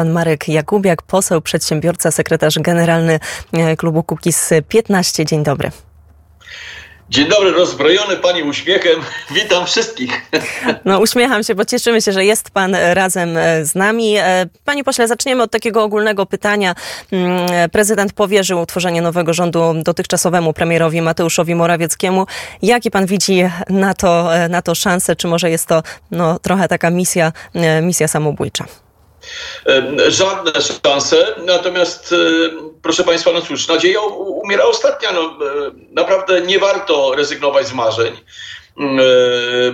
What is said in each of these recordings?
Pan Marek Jakubiak, poseł, przedsiębiorca, sekretarz generalny e, klubu Kukiz 15. Dzień dobry. Dzień dobry, rozbrojony Pani uśmiechem. Witam wszystkich. No uśmiecham się, bo cieszymy się, że jest Pan razem e, z nami. E, Panie pośle, zaczniemy od takiego ogólnego pytania. Mm, prezydent powierzył utworzenie nowego rządu dotychczasowemu premierowi Mateuszowi Morawieckiemu. Jaki Pan widzi na to, na to szansę? Czy może jest to no, trochę taka misja, misja samobójcza? Żadne szanse, natomiast proszę Państwa, no cóż, nadzieja umiera ostatnia. No, naprawdę nie warto rezygnować z marzeń,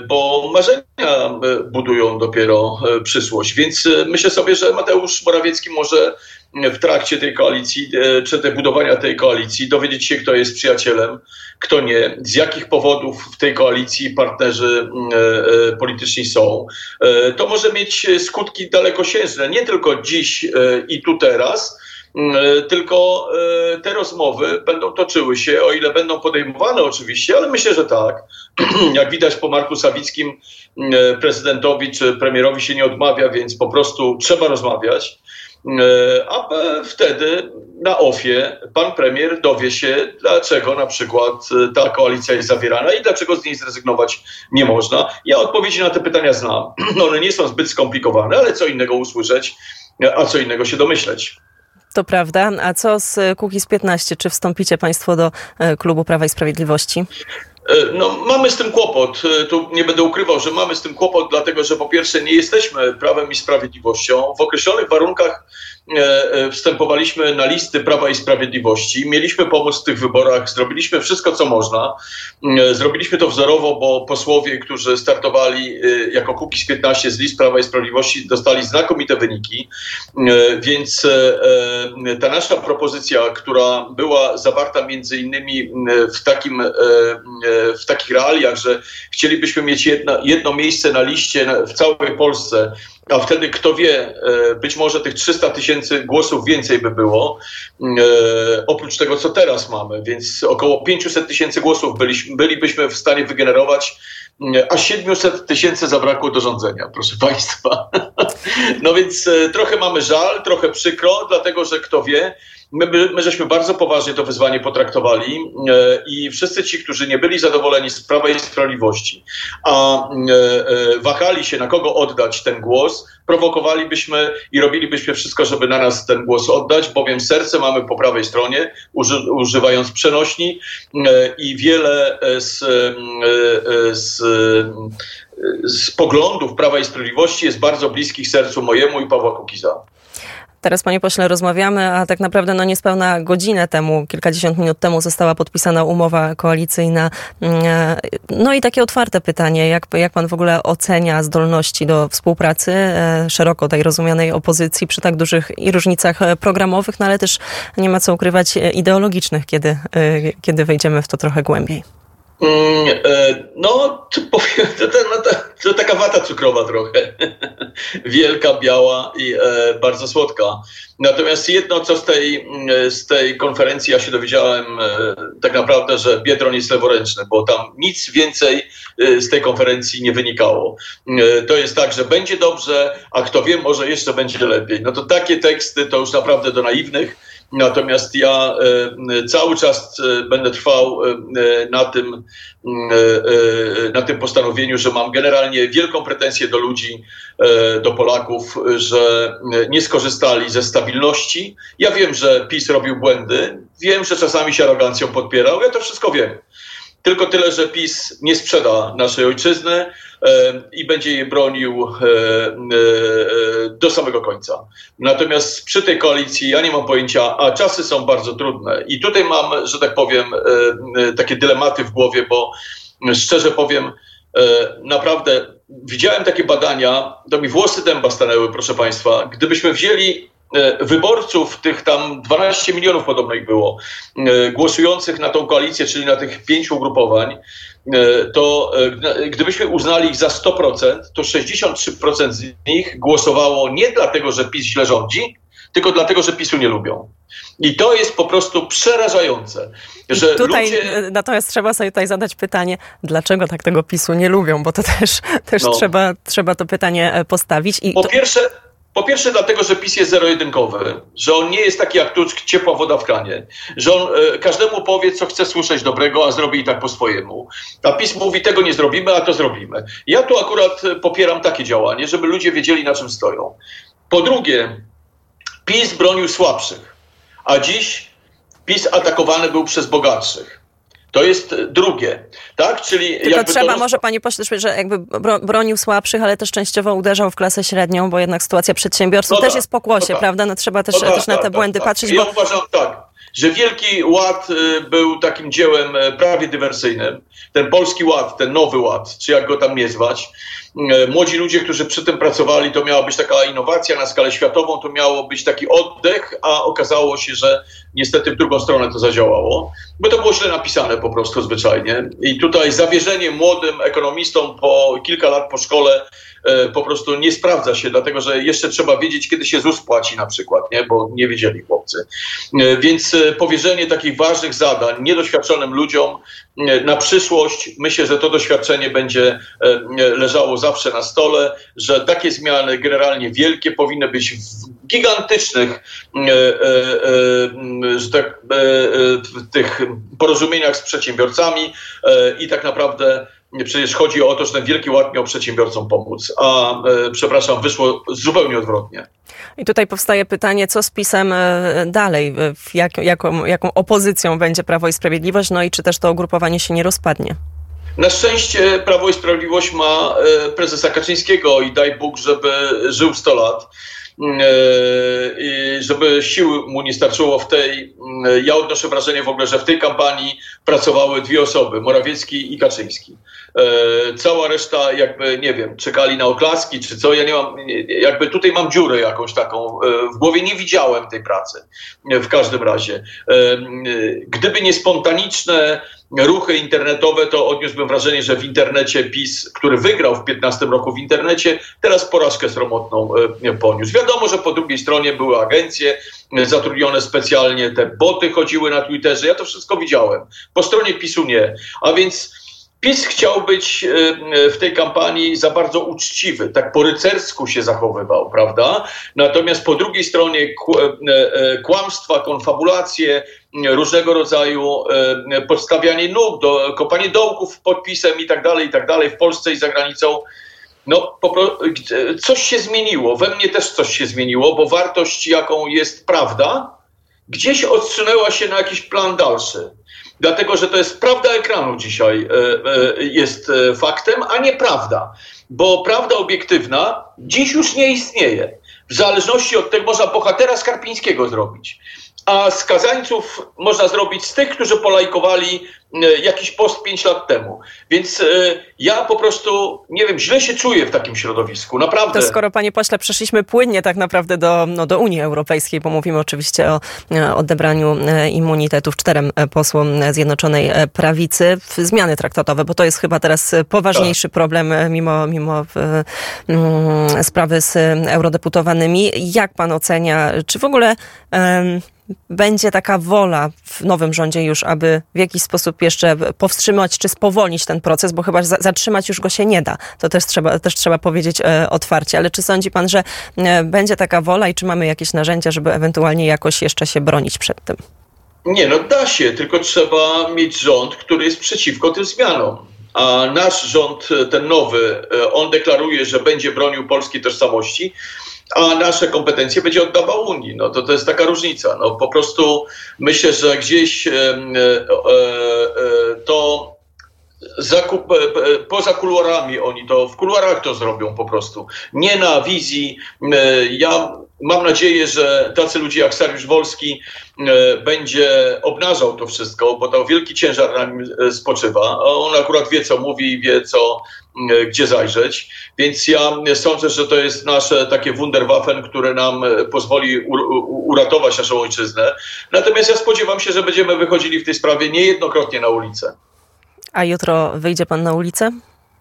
bo marzenia budują dopiero przyszłość. Więc myślę sobie, że Mateusz Morawiecki może w trakcie tej koalicji, czy te budowania tej koalicji, dowiedzieć się, kto jest przyjacielem, kto nie, z jakich powodów w tej koalicji partnerzy polityczni są. To może mieć skutki dalekosiężne, nie tylko dziś i tu teraz, tylko te rozmowy będą toczyły się, o ile będą podejmowane oczywiście, ale myślę, że tak. Jak widać po Marku Sawickim, prezydentowi czy premierowi się nie odmawia, więc po prostu trzeba rozmawiać. A wtedy na OFIE pan premier dowie się, dlaczego na przykład ta koalicja jest zawierana i dlaczego z niej zrezygnować nie można. Ja odpowiedzi na te pytania znam. One nie są zbyt skomplikowane, ale co innego usłyszeć, a co innego się domyśleć. To prawda. A co z Kukiz 15? Czy wstąpicie Państwo do klubu Prawa i Sprawiedliwości? No, mamy z tym kłopot. Tu nie będę ukrywał, że mamy z tym kłopot, dlatego że po pierwsze nie jesteśmy prawem i sprawiedliwością. W określonych warunkach wstępowaliśmy na listy Prawa i Sprawiedliwości. Mieliśmy pomóc w tych wyborach, zrobiliśmy wszystko, co można. Zrobiliśmy to wzorowo, bo posłowie, którzy startowali jako Kukiz 15 z list Prawa i Sprawiedliwości, dostali znakomite wyniki. Więc ta nasza propozycja, która była zawarta między innymi w takim w takich realiach, że chcielibyśmy mieć jedno, jedno miejsce na liście w całej Polsce, a wtedy kto wie, być może tych 300 tysięcy głosów więcej by było, oprócz tego, co teraz mamy, więc około 500 tysięcy głosów bylibyśmy w stanie wygenerować, a 700 tysięcy zabrakło do rządzenia, proszę Państwa. No więc trochę mamy żal, trochę przykro, dlatego że kto wie, My, my żeśmy bardzo poważnie to wyzwanie potraktowali e, i wszyscy ci, którzy nie byli zadowoleni z Prawa i Sprawiedliwości, a e, e, wahali się, na kogo oddać ten głos, prowokowalibyśmy i robilibyśmy wszystko, żeby na nas ten głos oddać, bowiem serce mamy po prawej stronie, uży, używając przenośni i wiele z, z, z poglądów Prawa i Sprawiedliwości jest bardzo bliskich sercu mojemu i Pawła Kukiza. Teraz, panie pośle, rozmawiamy, a tak naprawdę no niespełna godzinę temu, kilkadziesiąt minut temu została podpisana umowa koalicyjna. No i takie otwarte pytanie, jak, jak pan w ogóle ocenia zdolności do współpracy szeroko tej rozumianej opozycji przy tak dużych i różnicach programowych, no ale też nie ma co ukrywać ideologicznych, kiedy, kiedy wejdziemy w to trochę głębiej. No, to, powiem, to, to, to, to, taka wata cukrowa trochę. Wielka, biała i e, bardzo słodka. Natomiast jedno, co z tej, z tej konferencji ja się dowiedziałem, e, tak naprawdę, że Biedron jest leworęczny, bo tam nic więcej e, z tej konferencji nie wynikało. E, to jest tak, że będzie dobrze, a kto wie, może jeszcze będzie lepiej. No to takie teksty to już naprawdę do naiwnych. Natomiast ja cały czas będę trwał na tym, na tym postanowieniu, że mam generalnie wielką pretensję do ludzi, do Polaków, że nie skorzystali ze stabilności. Ja wiem, że PiS robił błędy, wiem, że czasami się arogancją podpierał, ja to wszystko wiem. Tylko tyle, że PiS nie sprzeda naszej ojczyzny e, i będzie jej bronił e, e, do samego końca. Natomiast przy tej koalicji ja nie mam pojęcia, a czasy są bardzo trudne. I tutaj mam, że tak powiem, takie dylematy w głowie, bo szczerze powiem, naprawdę widziałem takie badania, to mi włosy dęba stanęły, proszę Państwa. Gdybyśmy wzięli wyborców, tych tam 12 milionów podobno ich było, głosujących na tą koalicję, czyli na tych pięciu ugrupowań, to gdybyśmy uznali ich za 100%, to 63% z nich głosowało nie dlatego, że PiS źle rządzi, tylko dlatego, że PiSu nie lubią. I to jest po prostu przerażające, że tutaj, ludzie... Natomiast trzeba sobie tutaj zadać pytanie, dlaczego tak tego PiSu nie lubią, bo to też, też no. trzeba, trzeba to pytanie postawić. I po to... pierwsze, Po pierwsze dlatego, że PiS jest zero-jedynkowy, że on nie jest taki jak Tusk, ciepła woda w kranie, że on e, każdemu powie, co chce słyszeć dobrego, a zrobi i tak po swojemu. A PiS mówi, tego nie zrobimy, a to zrobimy. Ja tu akurat popieram takie działanie, żeby ludzie wiedzieli, na czym stoją. Po drugie, PiS bronił słabszych, a dziś PiS atakowany był przez bogatszych. To jest drugie, tak? Czyli Tylko trzeba, może pani pośle, że jakby bronił słabszych, ale też częściowo uderzał w klasę średnią, bo jednak sytuacja przedsiębiorców no też tak, jest pokłosie, no tak. prawda? No trzeba też, no tak, też na te tak, błędy tak, patrzeć. Ja bo... uważam tak, że Wielki Ład y, był takim dziełem e, prawie dywersyjnym. Ten Polski Ład, ten Nowy Ład, czy jak go tam nie zwać, młodzi ludzie, którzy przy tym pracowali, to miała być taka innowacja na skalę światową, to miało być taki oddech, a okazało się, że niestety w drugą stronę to zadziałało, bo to było źle napisane po prostu zwyczajnie. I tutaj zawierzenie młodym ekonomistom po kilka lat po szkole e, po prostu nie sprawdza się, dlatego że jeszcze trzeba wiedzieć, kiedy się ZUS płaci na przykład, nie? bo nie wiedzieli chłopcy. E, więc powierzenie takich ważnych zadań niedoświadczonym ludziom na przyszłość, myślę, że to doświadczenie będzie leżało za zawsze na stole, że takie zmiany generalnie wielkie powinny być w gigantycznych e, e, e, że tak, tych porozumieniach z przedsiębiorcami i tak naprawdę przecież chodzi o to, że ten wielki ład miał przedsiębiorcom pomóc, a przepraszam, wyszło zupełnie odwrotnie. I tutaj powstaje pytanie, co z PiSem dalej, jak, jaką, jaką opozycją będzie Prawo i Sprawiedliwość, no i czy też to ugrupowanie się nie rozpadnie? Na szczęście Prawo i Sprawiedliwość ma e, prezesa Kaczyńskiego i daj Bóg, żeby żył 100 lat. E, I żeby sił mu nie starczyło w tej. Mm, ja odnoszę wrażenie w ogóle, że w tej kampanii pracowały dwie osoby, Morawiecki i Kaczyński. E, cała reszta jakby, nie wiem, czekali na oklaski czy co, ja nie mam, jakby tutaj mam dziurę jakąś taką, w głowie nie widziałem tej pracy w każdym razie. Gdyby nie spontaniczne ruchy internetowe, to odniósłbym wrażenie, że w internecie PiS, który wygrał w 15 roku w internecie, teraz porażkę sromotną e, poniósł. Wiadomo, że po drugiej stronie były agencje e, zatrudnione specjalnie, te boty chodziły na Twitterze, ja to wszystko widziałem. Po stronie PiSu nie. A więc PiS chciał być e, e, w tej kampanii za bardzo uczciwy, tak po rycersku się zachowywał, prawda? Natomiast po drugiej stronie kłamstwa, konfabulacje, różnego rodzaju podstawianie nóg, do, kopanie dołków podpisem i tak dalej, i tak dalej w Polsce i za granicą. No, coś się zmieniło. We mnie też coś się zmieniło, bo wartość, jaką jest prawda, gdzieś odsunęła się na jakiś plan dalszy dlatego że to jest prawda ekranu dzisiaj e, e, jest e, faktem, a nie prawda. Bo prawda obiektywna dziś już nie istnieje. W zależności od tego można bohatera Skarpińskiego zrobić a skazańców można zrobić z tych, którzy polajkowali e, jakiś post 5 lat temu. Więc e, ja po prostu, nie wiem, źle się czuję w takim środowisku, naprawdę. To skoro, panie pośle, przeszliśmy płynnie tak naprawdę do, no, do Unii Europejskiej, bo mówimy oczywiście o e, odebraniu immunitetów czterem posłom Zjednoczonej Prawicy, zmiany traktatowe, bo to jest chyba teraz poważniejszy tak. problem mimo, mimo mm, sprawy z eurodeputowanymi. Jak pan ocenia, czy w ogóle będzie taka wola w nowym rządzie już, aby w jakiś sposób jeszcze powstrzymać czy spowolnić ten proces, bo chyba zatrzymać już go się nie da. To też trzeba, też trzeba powiedzieć e, otwarcie. Ale czy sądzi pan, że e, będzie taka wola i czy mamy jakieś narzędzia, żeby ewentualnie jakoś jeszcze się bronić przed tym? Nie, no da się, tylko trzeba mieć rząd, który jest przeciwko tym zmianom. A nasz rząd, ten nowy, e, on deklaruje, że będzie bronił polskiej tożsamości, a nasze kompetencje będzie oddawał Unii. No to, to jest taka różnica. No po prostu myślę, że gdzieś e, e, e, to zakup, poza kuluarami oni to, w kuluarach to zrobią po prostu. Nie na wizji. Ja mam nadzieję, że tacy ludzie jak Sariusz Wolski będzie obnażał to wszystko, bo to wielki ciężar na nim spoczywa. On akurat wie, co mówi i wie, co, E, gdzie zajrzeć. Więc ja sądzę, że to jest nasze takie Wunderwaffen, które nam e, pozwoli uratować naszą ojczyznę. Natomiast ja spodziewam się, że będziemy wychodzili w tej sprawie niejednokrotnie na ulicę. A jutro wyjdzie pan na ulicę?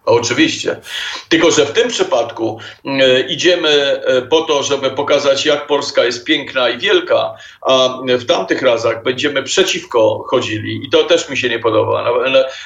Oczywiście. Tylko, że w tym przypadku e, idziemy e, po to, żeby pokazać, jak Polska jest piękna i wielka, a w tamtych razach będziemy przeciwko chodzili i to też mi się nie podoba.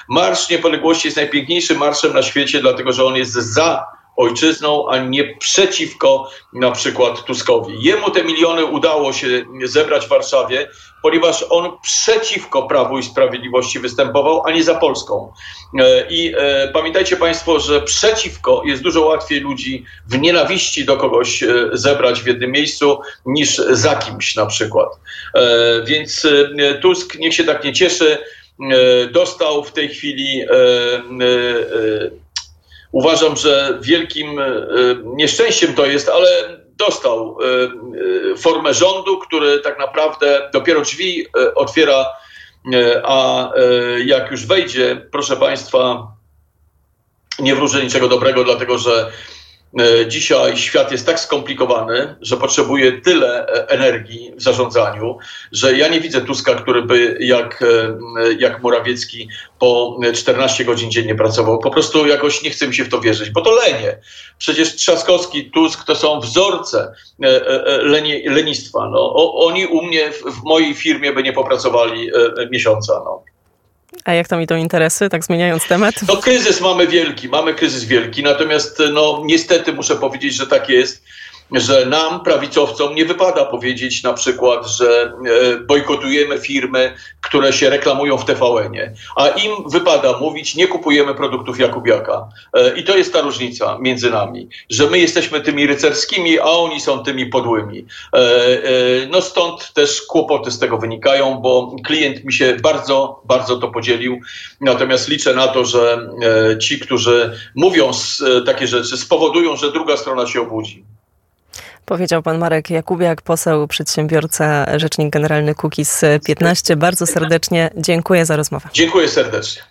Marsz Niepodległości jest najpiękniejszym marszem na świecie, dlatego że on jest za ojczyzną, a nie przeciwko na przykład Tuskowi. Jemu te miliony udało się zebrać w Warszawie, ponieważ on przeciwko Prawu i Sprawiedliwości występował, a nie za Polską. E, I e, pamiętajcie Państwo, że przeciwko jest dużo łatwiej ludzi w nienawiści do kogoś e, zebrać w jednym miejscu niż za kimś na przykład. Więc Tusk niech się tak nie cieszy. Dostał w tej chwili uważam, że wielkim nieszczęściem to jest, ale dostał e, e, formę rządu, który tak naprawdę dopiero drzwi e, otwiera, a jak już wejdzie, proszę Państwa, nie wróżę niczego dobrego, dlatego że E, dzisiaj świat jest tak skomplikowany, że potrzebuje tyle e, energii w zarządzaniu, że ja nie widzę Tuska, który by jak, e, jak Morawiecki po 14 godzin dziennie pracował. Po prostu jakoś nie chcę mi się w to wierzyć, bo to lenie. Przecież Trzaskowski, Tusk to są wzorce lenie, lenistwa. No, oni u mnie w, w mojej firmie by nie popracowali miesiąca. No. A jak tam idą interesy, tak zmieniając temat? No kryzys mamy wielki, mamy kryzys wielki, natomiast no niestety muszę powiedzieć, że tak jest że nam, prawicowcom, nie wypada powiedzieć na przykład, że e, bojkotujemy firmy, które się reklamują w TVN-ie, a im wypada mówić, nie kupujemy produktów Jakubiaka. E, I to jest ta różnica między nami, że my jesteśmy tymi rycerskimi, a oni są tymi podłymi. E, no stąd też kłopoty z tego wynikają, bo klient mi się bardzo, bardzo to podzielił. Natomiast liczę na to, że ci, którzy mówią takie rzeczy, spowodują, że druga strona się obudzi. Powiedział pan Marek Jakubiak, poseł, przedsiębiorca, rzecznik generalny Kukiz 15. Bardzo serdecznie dziękuję za rozmowę. Dziękuję serdecznie.